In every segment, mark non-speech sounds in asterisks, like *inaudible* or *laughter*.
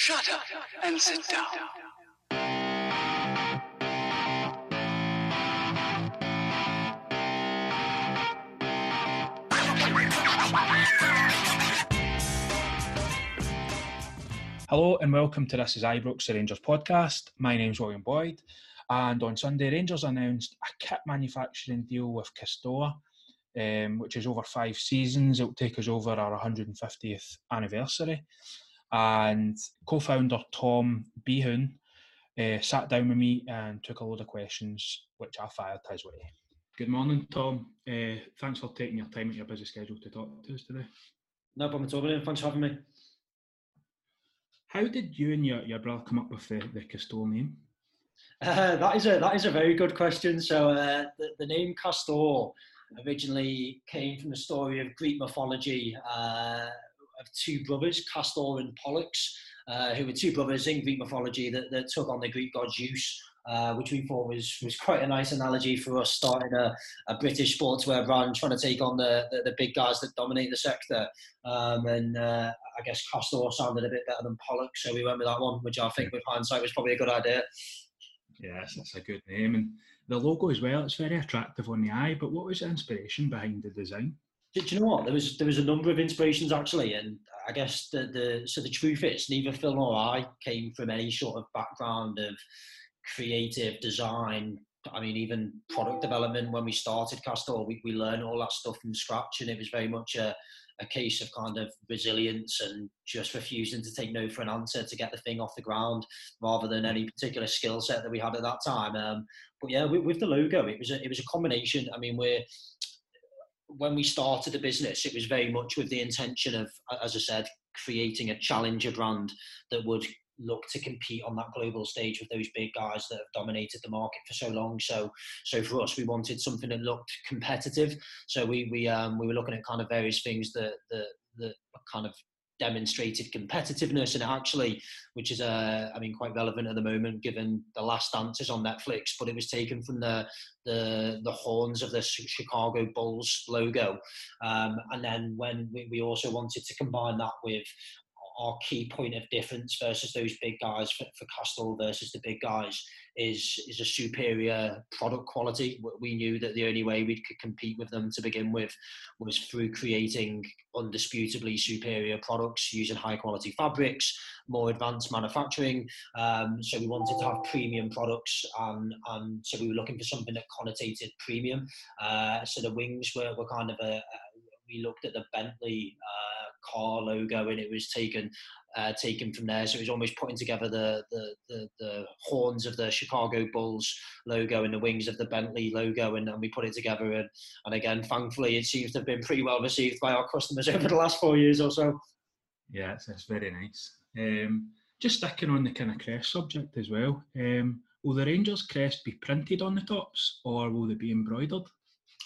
Shut up and sit down. Hello and welcome to This is Ibrox, the Rangers podcast. My name's William Boyd, and on Sunday, Rangers announced a kit manufacturing deal with Castore, um, which is over five seasons. It'll take us over our 150th anniversary. And co founder Tom Beahon uh, sat down with me and took a load of questions, which I fired his way. Good morning, Tom. Uh, thanks for taking your time at your busy schedule to talk to us today. No problem at all, William. Thanks for having me. How did you and your, your brother come up with the, the Castor name? Uh, that is a that is a very good question. So uh, the, the name Castor originally came from the story of Greek mythology uh, of two brothers, Castor and Pollux, uh, who were two brothers in Greek mythology that, that took on the Greek god Zeus. Uh, which we thought was was quite a nice analogy for us starting a, a British sportswear brand, trying to take on the, the, the big guys that dominate the sector. Um, and uh, I guess Castor sounded a bit better than Pollux, so we went with that one, which I think with hindsight was probably a good idea. Yes, that's a good name. And the logo as well, it's very attractive on the eye. But what was the inspiration behind the design? Do you know what? There was there was a number of inspirations actually, and I guess the the so the truth is neither Phil nor I came from any sort of background of creative design. I mean, even product development. When we started Castore, we, we learned all that stuff from scratch, and it was very much a, a case of kind of resilience and just refusing to take no for an answer to get the thing off the ground, rather than any particular skill set that we had at that time. Um, but yeah, with, with the logo, it was a, it was a combination. I mean, we're when we started the business, it was very much with the intention of, as I said, creating a challenger brand that would look to compete on that global stage with those big guys that have dominated the market for so long. So, so for us, we wanted something that looked competitive. So we we um, we were looking at kind of various things that that that kind of demonstrated competitiveness. And actually which is uh, I mean quite relevant at the moment given the last dance is on Netflix but it was taken from the the the horns of the Chicago Bulls logo. Um, and then when we, we also wanted to combine that with our key point of difference versus those big guys for, for Castore versus the big guys is is a superior product quality. We knew that the only way we could compete with them to begin with was through creating undisputably superior products using high quality fabrics, more advanced manufacturing. Um, so we wanted to have premium products, and, and so we were looking for something that connotated premium. Uh, so the wings were, were kind of a, a we looked at the Bentley uh, car logo and it was taken uh, taken from there. So it was almost putting together the, the, the the horns of the Chicago Bulls logo and the wings of the Bentley logo, and, and we put it together. And, and again, thankfully, it seems to have been pretty well received by our customers *laughs* over the last four years or so. Yeah, it's, it's very nice. Um, just sticking on the kind of crest subject as well. Um, will the Rangers crest be printed on the tops, or will they be embroidered?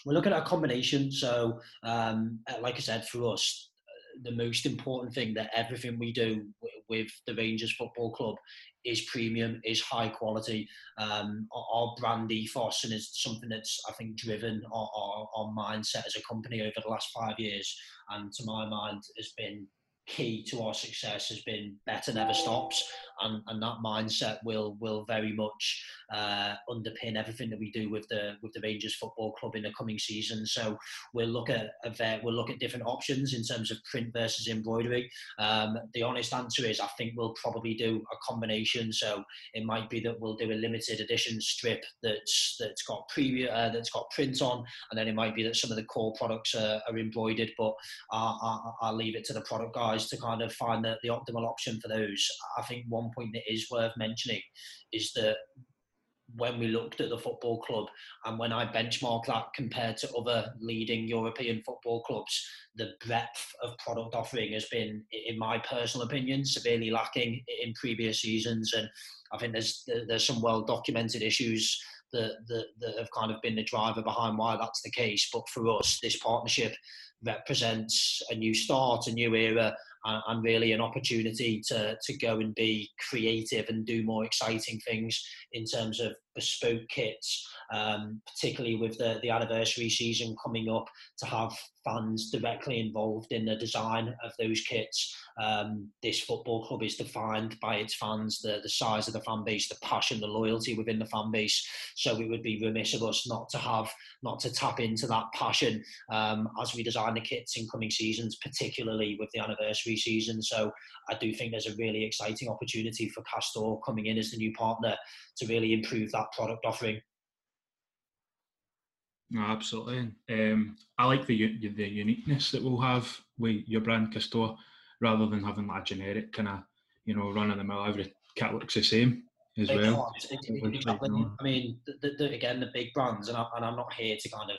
we're looking at a combination. So, um, like I said, for us, the most important thing that everything we do with the Rangers Football Club is premium, is high quality. Um, our brand ethos and is something that's I think driven our, our, our mindset as a company over the last five years, and to my mind has been key to our success has been better never stops and, and that mindset will will very much uh, underpin everything that we do with the with the Rangers Football Club in the coming season. So we'll look at we'll look at different options in terms of print versus embroidery. Um, the honest answer is I think we'll probably do a combination. So it might be that we'll do a limited edition strip that's that's got preview uh, that's got print on and then it might be that some of the core products are, are embroidered but I'll, I'll leave it to the product guys to kind of find the, the optimal option for those. I think one point that is worth mentioning is that when we looked at the football club and when I benchmark that compared to other leading European football clubs, the breadth of product offering has been, in my personal opinion, severely lacking in previous seasons. And I think there's there's some well documented issues that, that, that have kind of been the driver behind why that's the case. But for us, this partnership represents a new start, a new era, and, and, really an opportunity to, to go and be creative and do more exciting things in terms of bespoke kits, um, particularly with the, the anniversary season coming up, to have fans directly involved in the design of those kits. Um, this football club is defined by its fans, the, the size of the fan base, the passion, the loyalty within the fan base. So it would be remiss of us not to have, not to tap into that passion um, as we design the kits in coming seasons, particularly with the anniversary season. So I do think there's a really exciting opportunity for Castore coming in as the new partner to really improve that product offering. No, absolutely. Um, I like the the uniqueness that we'll have with your brand Castore, rather than having like a generic kind of you know run of the mill. Every kit looks the same as it well. I mean, the, the, again, the big brands, and, I, and I'm not here to kind of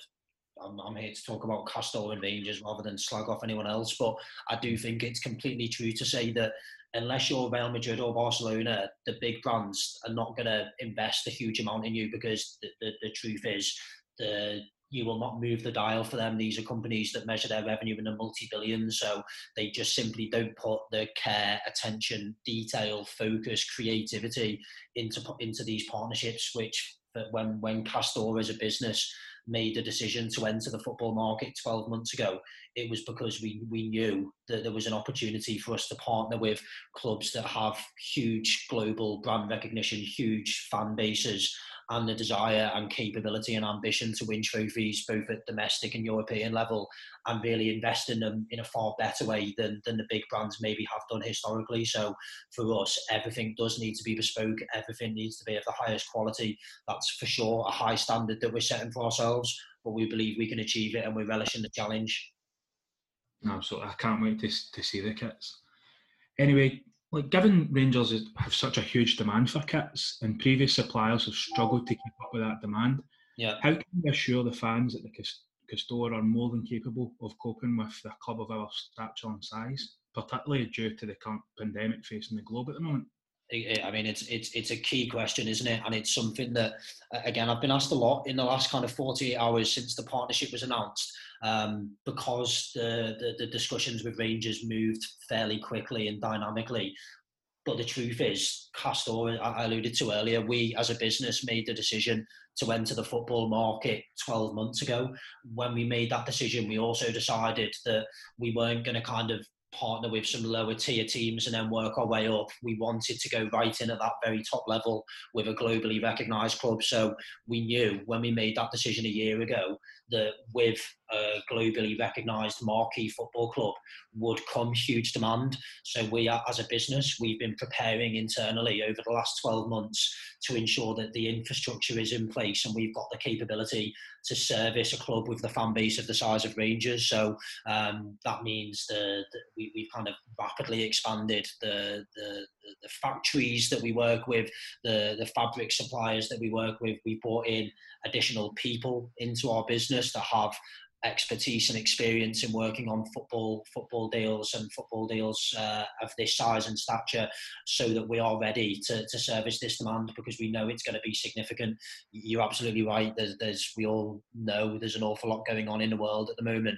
I'm, I'm, here to talk about Castore and Rangers rather than slag off anyone else. But I do think it's completely true to say that unless you're Real Madrid or Barcelona, the big brands are not going to invest a huge amount in you because the, the, the truth is the you will not move the dial for them. These are companies that measure their revenue in the multi billions, so they just simply don't put the care, attention, detail, focus, creativity into into these partnerships. Which when when Castore as a business made the decision to enter the football market 12 months ago, it was because we, we knew that there was an opportunity for us to partner with clubs that have huge global brand recognition, huge fan bases, and the desire and capability and ambition to win trophies both at domestic and European level and really invest in them in a far better way than, than the big brands maybe have done historically. So for us, everything does need to be bespoke, everything needs to be of the highest quality. That's for sure a high standard that we're setting for ourselves, but we believe we can achieve it and we're relishing the challenge. Absolutely. I can't wait to, to see the kits. Anyway, like given Rangers have such a huge demand for kits and previous suppliers have struggled to keep up with that demand, yeah. how can we assure the fans that the Castore are more than capable of coping with the club of our stature and size, particularly due to the current pandemic facing the globe at the moment? I mean, it's it's it's a key question, isn't it? And it's something that, again, I've been asked a lot in the last kind of 48 hours since the partnership was announced, um, because the, the, the discussions with Rangers moved fairly quickly and dynamically. But the truth is, Castore, I alluded to earlier, we as a business made the decision to enter the football market 12 months ago. When we made that decision, we also decided that we weren't going to kind of partner with some lower tier teams and then work our way up. We wanted to go right in at that very top level with a globally recognised club. So we knew when we made that decision a year ago that with a globally recognised marquee football club would come huge demand. So we, are, as a business, we've been preparing internally over the last 12 months to ensure that the infrastructure is in place and we've got the capability to service a club with the fan base of the size of Rangers. So um, that means that we, we've kind of rapidly expanded the, the, the factories that we work with, the, the fabric suppliers that we work with. We brought in additional people into our business that have expertise and experience in working on football football deals and football deals uh, of this size and stature so that we are ready to, to service this demand because we know it's going to be significant. You're absolutely right. There's, there's we all know there's an awful lot going on in the world at the moment.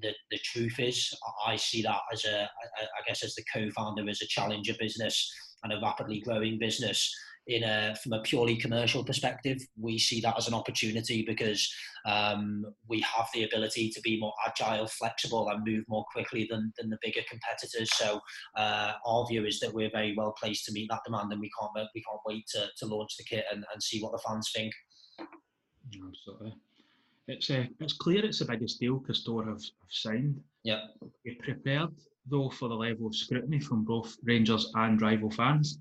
The, the truth is I see that as a I guess as the co-founder as a challenger business and a rapidly growing business in a from a purely commercial perspective, we see that as an opportunity because um, we have the ability to be more agile, flexible, and move more quickly than, than the bigger competitors. So uh, our view is that we're very well placed to meet that demand, and we can't we can't wait to, to launch the kit and, and see what the fans think. Absolutely. It's uh, it's clear it's the biggest deal Castore have, have signed. Yeah. You're prepared though for the level of scrutiny from both Rangers and rival fans.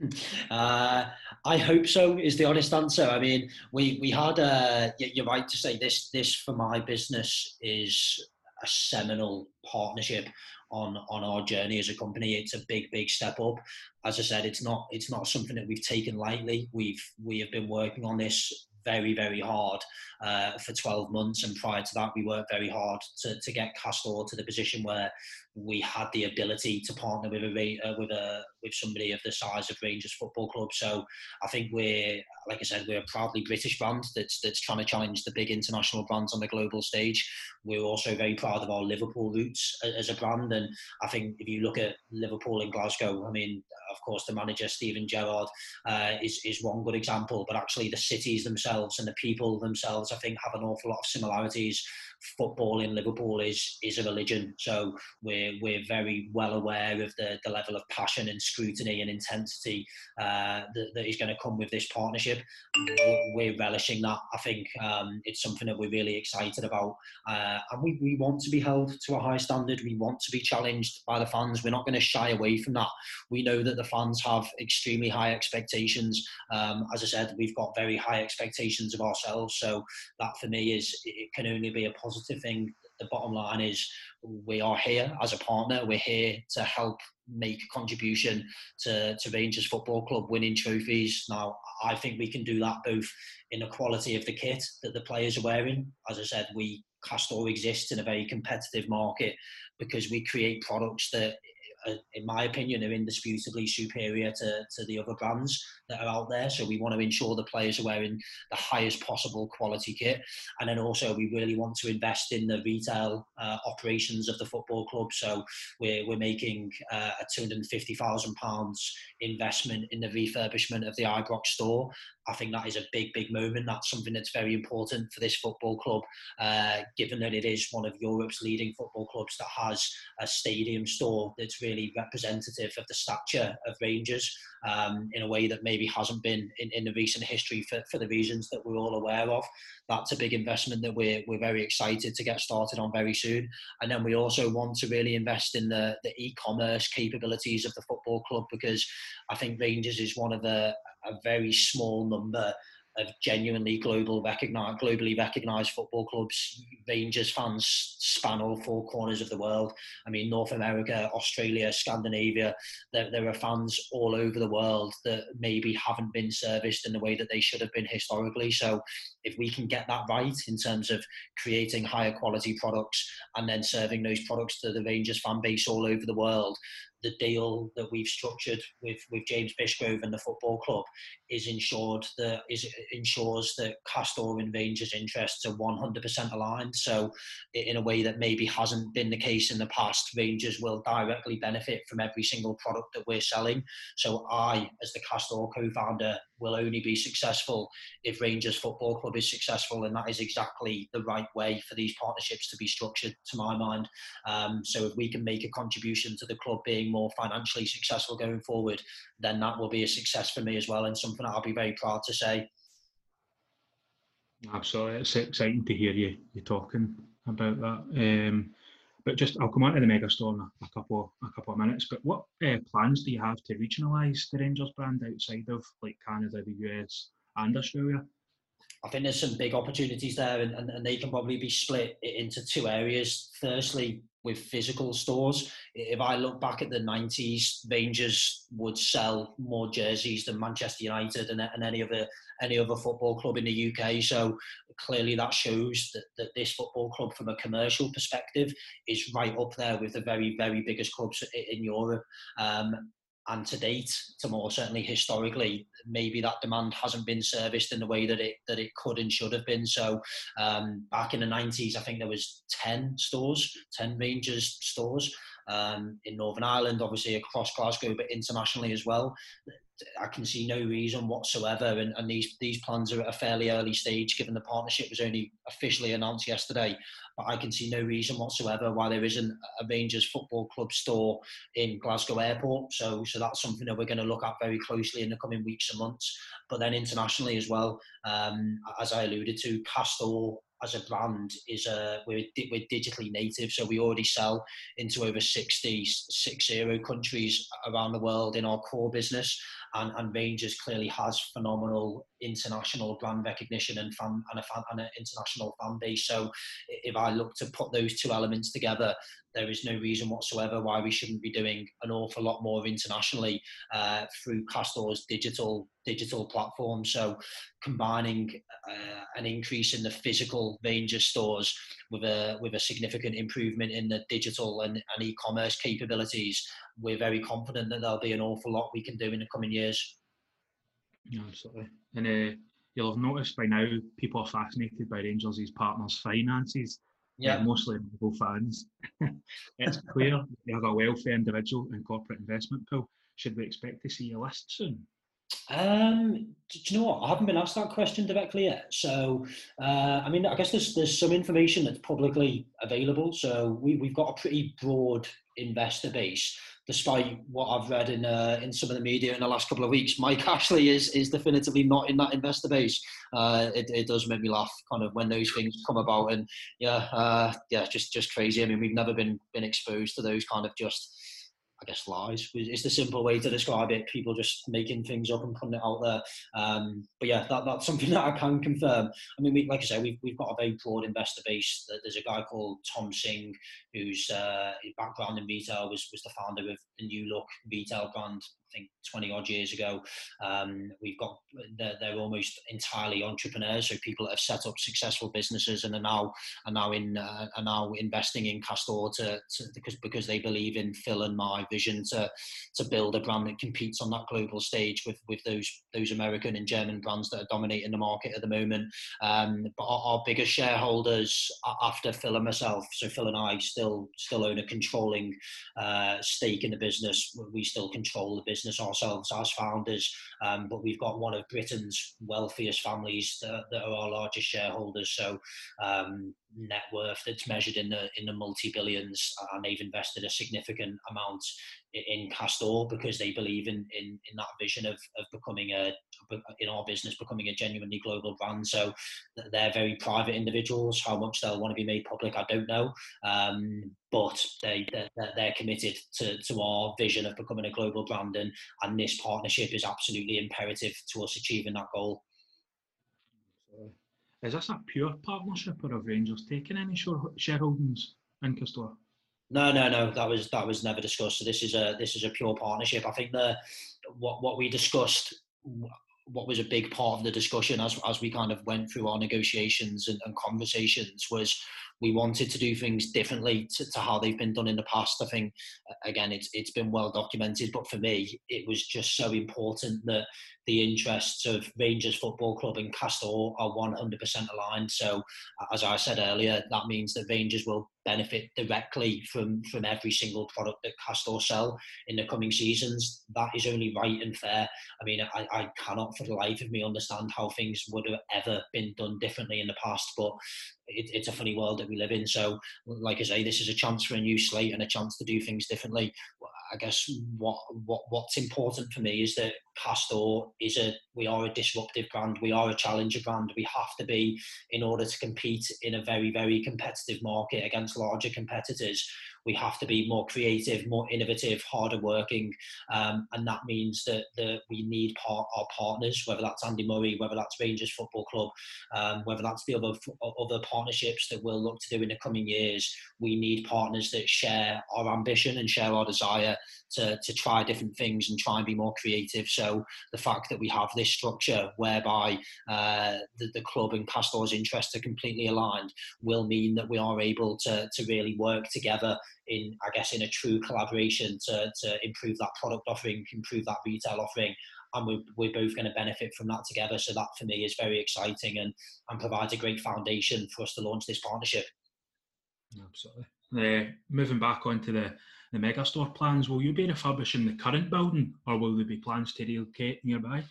*laughs* Uh, I hope so. Is the honest answer. I mean, we we had. Uh, you're right to say this. This for my business is a seminal partnership on on our journey as a company. It's a big big step up. As I said, it's not it's not something that we've taken lightly. We've we have been working on this very, very hard uh, for 12 months. And prior to that, we worked very hard to, to get Castore to the position where we had the ability to partner with a uh, with a with somebody of the size of Rangers Football Club. So I think we're, like I said, we're a proudly British brand that's that's trying to challenge the big international brands on the global stage. We're also very proud of our Liverpool roots as a brand, and I think if you look at Liverpool and Glasgow, I mean, of course, the manager Steven Gerrard uh, is is one good example. But actually, the cities themselves and the people themselves, I think, have an awful lot of similarities football in Liverpool is is a religion. So we're we're very well aware of the, the level of passion and scrutiny and intensity uh, that, that is going to come with this partnership. We're relishing that. I think um, it's something that we're really excited about, uh, and we, we want to be held to a high standard. We want to be challenged by the fans. We're not going to shy away from that. We know that the fans have extremely high expectations. Um, as I said, we've got very high expectations of ourselves. So that for me is it can only be a positive positive thing. The bottom line is we are here as a partner. We're here to help make a contribution to, to Rangers Football Club winning trophies. Now, I think we can do that both in the quality of the kit that the players are wearing. As I said, we Castore exists in a very competitive market because we create products that in my opinion, are indisputably superior to, to the other brands that are out there. So we want to ensure the players are wearing the highest possible quality kit. And then also we really want to invest in the retail uh, operations of the football club. So we're, we're making uh, a £250,000 investment in the refurbishment of the Ibrox store. I think that is a big, big moment. That's something that's very important for this football club, uh, given that it is one of Europe's leading football clubs that has a stadium store that's really representative of the stature of Rangers um, in a way that maybe hasn't been in, in the recent history for, for the reasons that we're all aware of. That's a big investment that we're, we're very excited to get started on very soon. And then we also want to really invest in the, the e-commerce capabilities of the football club because I think Rangers is one of the a very small number of genuinely global recognized, globally recognised football clubs. Rangers fans span all four corners of the world. I mean, North America, Australia, Scandinavia. There, there are fans all over the world that maybe haven't been serviced in the way that they should have been historically. So, if we can get that right in terms of creating higher quality products and then serving those products to the Rangers fan base all over the world, the deal that we've structured with, with James Bisgrove and the football club is ensured that is ensures that Castore and Rangers' interests are 100% aligned. So, in a way that maybe hasn't been the case in the past, Rangers will directly benefit from every single product that we're selling. So, I, as the Castore co-founder, will only be successful if Rangers Football Club is successful, and that is exactly the right way for these partnerships to be structured, to my mind. Um, so, if we can make a contribution to the club being more financially successful going forward, then that will be a success for me as well, and something that I'll be very proud to say. Absolutely, it's exciting to hear you you talking about that. Um, but just I'll come on to the megastore in a, a couple a couple of minutes. But what uh, plans do you have to regionalise the Rangers brand outside of like Canada, the US, and Australia? I think there's some big opportunities there, and, and, and they can probably be split into two areas. Firstly, with physical stores. If I look back at the 90s, Rangers would sell more jerseys than Manchester United and, and any other any other football club in the UK. So clearly that shows that, that this football club, from a commercial perspective, is right up there with the very, very biggest clubs in Europe. Um, and to date, to more certainly historically, maybe that demand hasn't been serviced in the way that it that it could and should have been. So um, back in the 90s, I think there was 10 stores, 10 Rangers stores um, in Northern Ireland, obviously across Glasgow, but internationally as well. I can see no reason whatsoever, and, and these these plans are at a fairly early stage, given the partnership was only officially announced yesterday. But I can see no reason whatsoever why there isn't a Rangers Football Club store in Glasgow Airport. So, so that's something that we're going to look at very closely in the coming weeks and months. But then internationally as well, um, as I alluded to, Castore as a brand is a we're, we're digitally native so we already sell into over 60 60 countries around the world in our core business and, and Rangers clearly has phenomenal international brand recognition and fan and, a fan, and an international fan base. So if I look to put those two elements together, there is no reason whatsoever why we shouldn't be doing an awful lot more internationally uh, through Castore's digital digital platform. So combining uh, an increase in the physical Rangers stores with a with a significant improvement in the digital and, and e-commerce capabilities, we're very confident that there'll be an awful lot we can do in the coming years. Yeah, absolutely. And uh, you'll have noticed by now people are fascinated by Rangers' partners' finances. Yeah. Uh, mostly Liverpool fans. *laughs* it's clear you have a wealthy individual and corporate investment pool. should we expect to see a list soon? Um, do you know what? I haven't been asked that question directly yet. So, uh, I mean, I guess there's there's some information that's publicly available. So we we've got a pretty broad investor base, despite what I've read in uh, in some of the media in the last couple of weeks. Mike *laughs* Ashley is is definitively not in that investor base. Uh, it, it does make me laugh, kind of when those things come about, and yeah, uh, yeah, just just crazy. I mean, we've never been been exposed to those kind of just I guess lies. It's the simple way to describe it. People just making things up and putting it out there. Um, but yeah, that, that's something *laughs* that I can confirm. I mean, we, like I say, we've, we've got a very broad investor base. There's a guy called Tom Singh, whose uh, background in retail was, was the founder of the New Look retail brand think 20 odd years ago. Um, we've got they're, they're, almost entirely entrepreneurs, so people that have set up successful businesses and are now are now in uh, are now investing in Castore to, to, because because they believe in Phil and my vision to to build a brand that competes on that global stage with with those those American and German brands that are dominating the market at the moment. Um, but our, our biggest shareholders after Phil and myself, so Phil and I still still own a controlling uh, stake in the business. We still control the business business ourselves as founders, um, but we've got one of Britain's wealthiest families that, that are our largest shareholders. So um, net worth that's measured in the in the multi billions, and they've invested a significant amount in Castore because they believe in in, in that vision of, of becoming a in our business becoming a genuinely global brand. So they're very private individuals. How much they'll want to be made public, I don't know. Um, but they they're, they're, committed to, to our vision of becoming a global brand, and, and this partnership is absolutely imperative to us achieving that goal. Is this a pure partnership, or have Rangers taken any shareholdings in Castore? No, no, no. That was that was never discussed. So this is a this is a pure partnership. I think the what what we discussed what was a big part of the discussion as as we kind of went through our negotiations and, and conversations was we wanted to do things differently to, to, how they've been done in the past. I think again it's it's been well documented, but for me it was just so important that the interests of Rangers Football Club and Castore are 100% aligned. So, as I said earlier, that means that Rangers will benefit directly from from every single product that Castore sell in the coming seasons. That is only right and fair. I mean, I, I cannot for the life of me understand how things would have ever been done differently in the past, but it, it's a funny world that we live in. So, like I say, this is a chance for a new slate and a chance to do things differently. I guess what what what's important for me is that Castore is a we are a disruptive brand, we are a challenger brand. We have to be in order to compete in a very very competitive market against larger competitors we have to be more creative, more innovative, harder working, um, and that means that, that we need part, our partners, whether that's Andy Murray, whether that's Rangers Football Club, um, whether that's the other other partnerships that we'll look to do in the coming years. We need partners that share our ambition and share our desire to, to try different things and try and be more creative. So the fact that we have this structure whereby uh, the, the club and Castore's interests are completely aligned will mean that we are able to, to really work together in, I guess, in a true collaboration to, to improve that product offering, improve that retail offering, and we're, we're both going to benefit from that together. So that for me is very exciting and, and provides a great foundation for us to launch this partnership. Absolutely. Uh, moving back onto the the megastore plans, will you be refurbishing the current building or will there be plans to relocate nearby?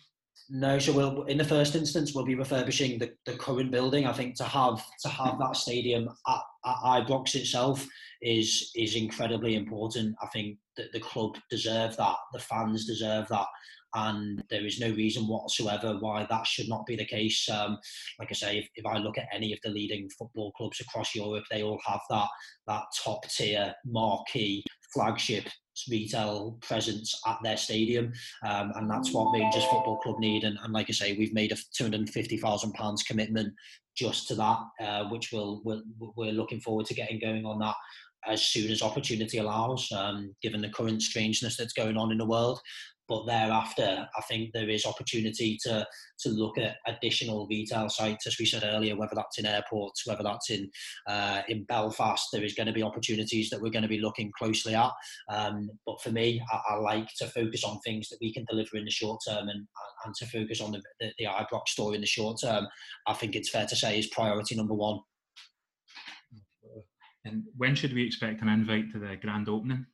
No, so we'll in the first instance we'll be refurbishing the, the current building. I think to have to have that stadium at, at Ibrox itself is is incredibly important. I think that the club deserve that, the fans deserve that, and there is no reason whatsoever why that should not be the case. Um, like I say, if, if I look at any of the leading football clubs across Europe, they all have that that top tier marquee flagship retail presence at their stadium, um, and that's what Rangers Football Club need. And, and like I say, we've made a two hundred and fifty thousand pounds commitment just to that, uh, which we'll, we'll, we're looking forward to getting going on that as soon as opportunity allows, um, given the current strangeness that's going on in the world but thereafter, I think there is opportunity to to look at additional retail sites, as we said earlier, whether that's in airports, whether that's in uh, in Belfast. There is going to be opportunities that we're going to be looking closely at. Um, but for me, I, I, like to focus on things that we can deliver in the short term, and and to focus on the the, the Ibrox store in the short term. I think it's fair to say is priority number one. And when should we expect an invite to the grand opening?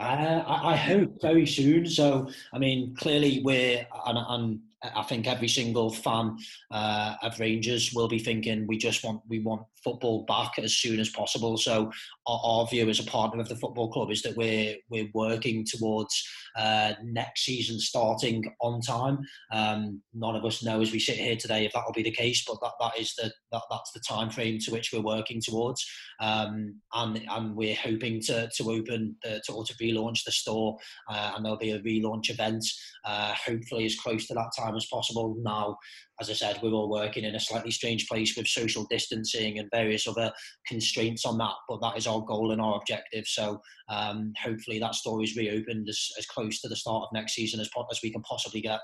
Uh, I, I, hope very soon. So, I mean, clearly we're, and, and I think every single fan uh, of Rangers will be thinking we just want we want football back as soon as possible. So our, our view as a partner of the football club is that we're we're working towards uh, next season starting on time. Um, none of us know as we sit here today if that will be the case, but that, that is the that, that's the time frame to which we're working towards. Um, and and we're hoping to to open the, to, or to relaunch the store, uh, and there'll be a relaunch event, uh, hopefully as close to that time as possible. Now, as I said, we're all working in a slightly strange place with social distancing and various other constraints on that, but that is our goal and our objective. So um, hopefully that store is reopened as, as close to the start of next season as, as we can possibly get.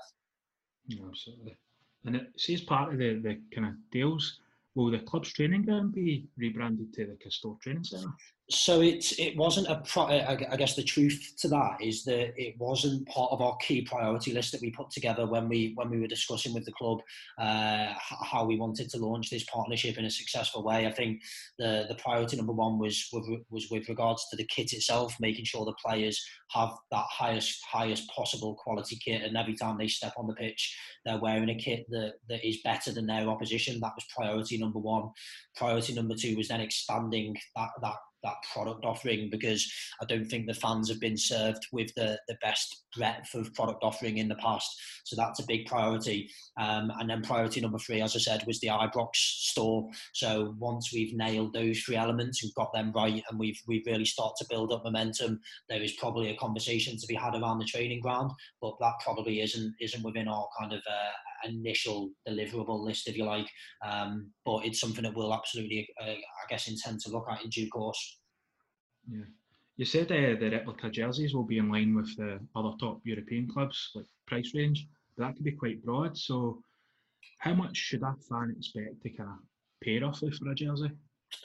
Absolutely. And it sees part of the, the kind of deals will the club's training ground be rebranded to the Castore Training Centre? So it it wasn't a. Pro, I guess the truth to that is that it wasn't part of our key priority list that we put together when we when we were discussing with the club uh, how we wanted to launch this partnership in a successful way. I think the the priority number one was was with regards to the kit itself, making sure the players have that highest highest possible quality kit, and every time they step on the pitch, they're wearing a kit that that is better than their opposition. That was priority number one. Priority number two was then expanding that that that product offering because I don't think the fans have been served with the, the best breadth of product offering in the past. So that's a big priority. Um, and then priority number three, as I said, was the Ibrox store. So once we've nailed those three elements and got them right, and we've we've really started to build up momentum, there is probably a conversation to be had around the training ground. But that probably isn't isn't within our kind of uh, initial deliverable list, if you like. Um, but it's something that we'll absolutely, uh, I guess, intend to look at in due course. Yeah. You said uh, the replica jerseys will be in line with the other top European clubs, like price range, but that could be quite broad. So, how much should a fan expect to kind of pay roughly for a jersey?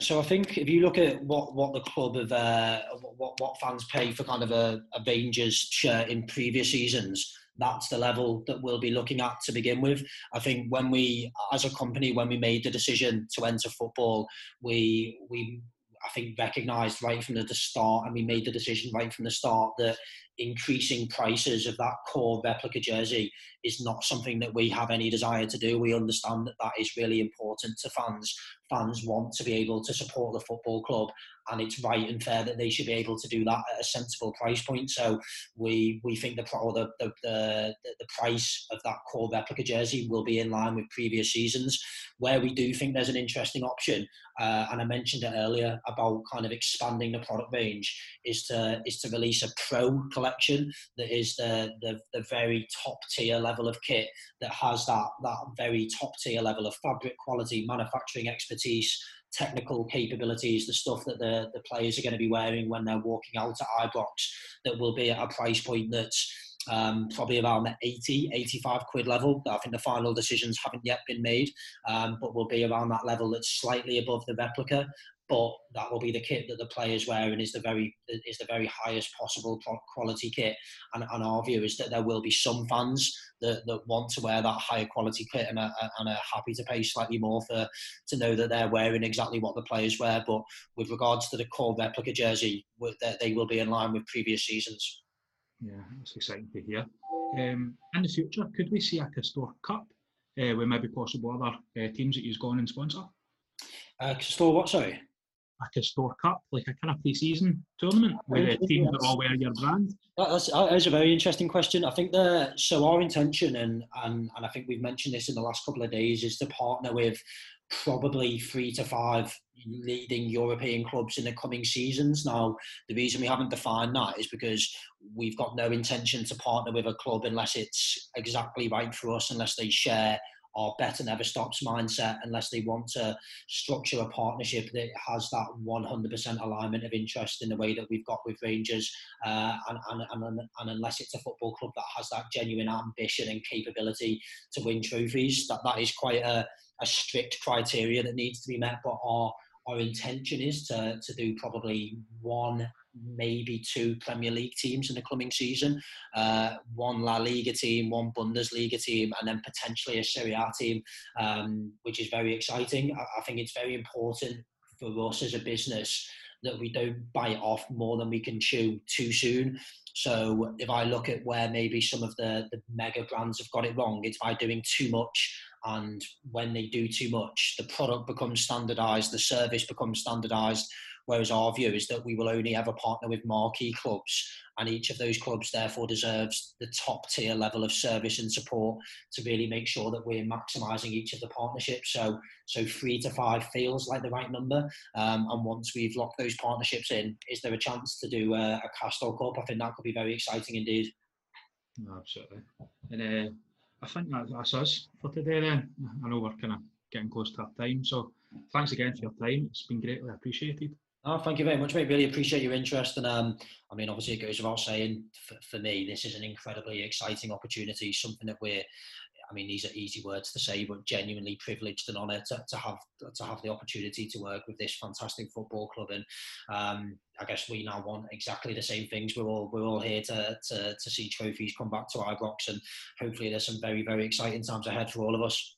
So I think if you look at what, what the club of uh, what what fans pay for kind of a, a Rangers shirt in previous seasons, that's the level that we'll be looking at to begin with. I think when we, as a company, when we made the decision to enter football, we we I think recognised right from the start, and we made the decision right from the start that increasing prices of that core replica jersey is not something that we have any desire to do. We understand that that is really important to fans. Fans want to be able to support the football club, and it's right and fair that they should be able to do that at a sensible price point. So we we think the the, the the the price of that core replica jersey will be in line with previous seasons. Where we do think there's an interesting option, uh, and I mentioned it earlier about kind of expanding the product range, is to is to release a pro collection that is the the, the very top tier level of kit that has that that very top tier level of fabric quality, manufacturing expertise, technical capabilities, the stuff that the, the players are going to be wearing when they're walking out at Ibrox, that will be at a price point that's um, probably around the 80, 85 quid level. I think the final decisions haven't yet been made, um, but will be around that level that's slightly above the replica but that will be the kit that the players wear and is the very is the very highest possible quality kit. And, and our view is that there will be some fans that, that want to wear that higher quality kit and are, and are happy to pay slightly more for to know that they're wearing exactly what the players wear. But with regards to the core replica jersey, they will be in line with previous seasons. Yeah, that's exciting to hear. Um, in the future, could we see a Castore Cup uh, with maybe possible other uh, teams that use go on and sponsor? Uh, Castore, what? Sorry like a store cup, like a kind of pre-season tournament where the teams are all wear your brand? That's, that's a very interesting question. I think the so our intention and, and and I think we've mentioned this in the last couple of days is to partner with probably three to five leading European clubs in the coming seasons. Now, the reason we haven't defined that is because we've got no intention to partner with a club unless it's exactly right for us, unless they share or better never stops mindset unless they want to structure a partnership that has that 100% alignment of interest in the way that we've got with Rangers uh, and, and, and, and, unless it's a football club that has that genuine ambition and capability to win trophies that that is quite a, a strict criteria that needs to be met but our our intention is to, to do probably one maybe two Premier League teams in the coming season, uh, one La Liga team, one Bundesliga team, and then potentially a Serie A team, um, which is very exciting. I, I think it's very important for us as a business that we don't bite off more than we can chew too soon. So if I look at where maybe some of the, the mega brands have got it wrong, it's by doing too much. And when they do too much, the product becomes standardized, the service becomes standardized. Whereas our view is that we will only ever partner with marquee clubs, and each of those clubs therefore deserves the top tier level of service and support to really make sure that we're maximising each of the partnerships. So, so three to five feels like the right number. Um, and once we've locked those partnerships in, is there a chance to do a, a Castore Cup? I think that could be very exciting indeed. Absolutely. And uh, I think that, that's us for today then. I know we're kind of getting close to our time. So thanks again for your time. It's been greatly appreciated. Oh, thank you very much, mate. Really appreciate your interest. And um, I mean, obviously, it goes without saying for, for, me, this is an incredibly exciting opportunity, something that we're, I mean, these are easy words to say, but genuinely privileged and honoured to, to have to have the opportunity to work with this fantastic football club. And um, I guess we now want exactly the same things. We're all we're all here to, to, to see trophies come back to Ibrox, and hopefully, there's some very very exciting times ahead for all of us.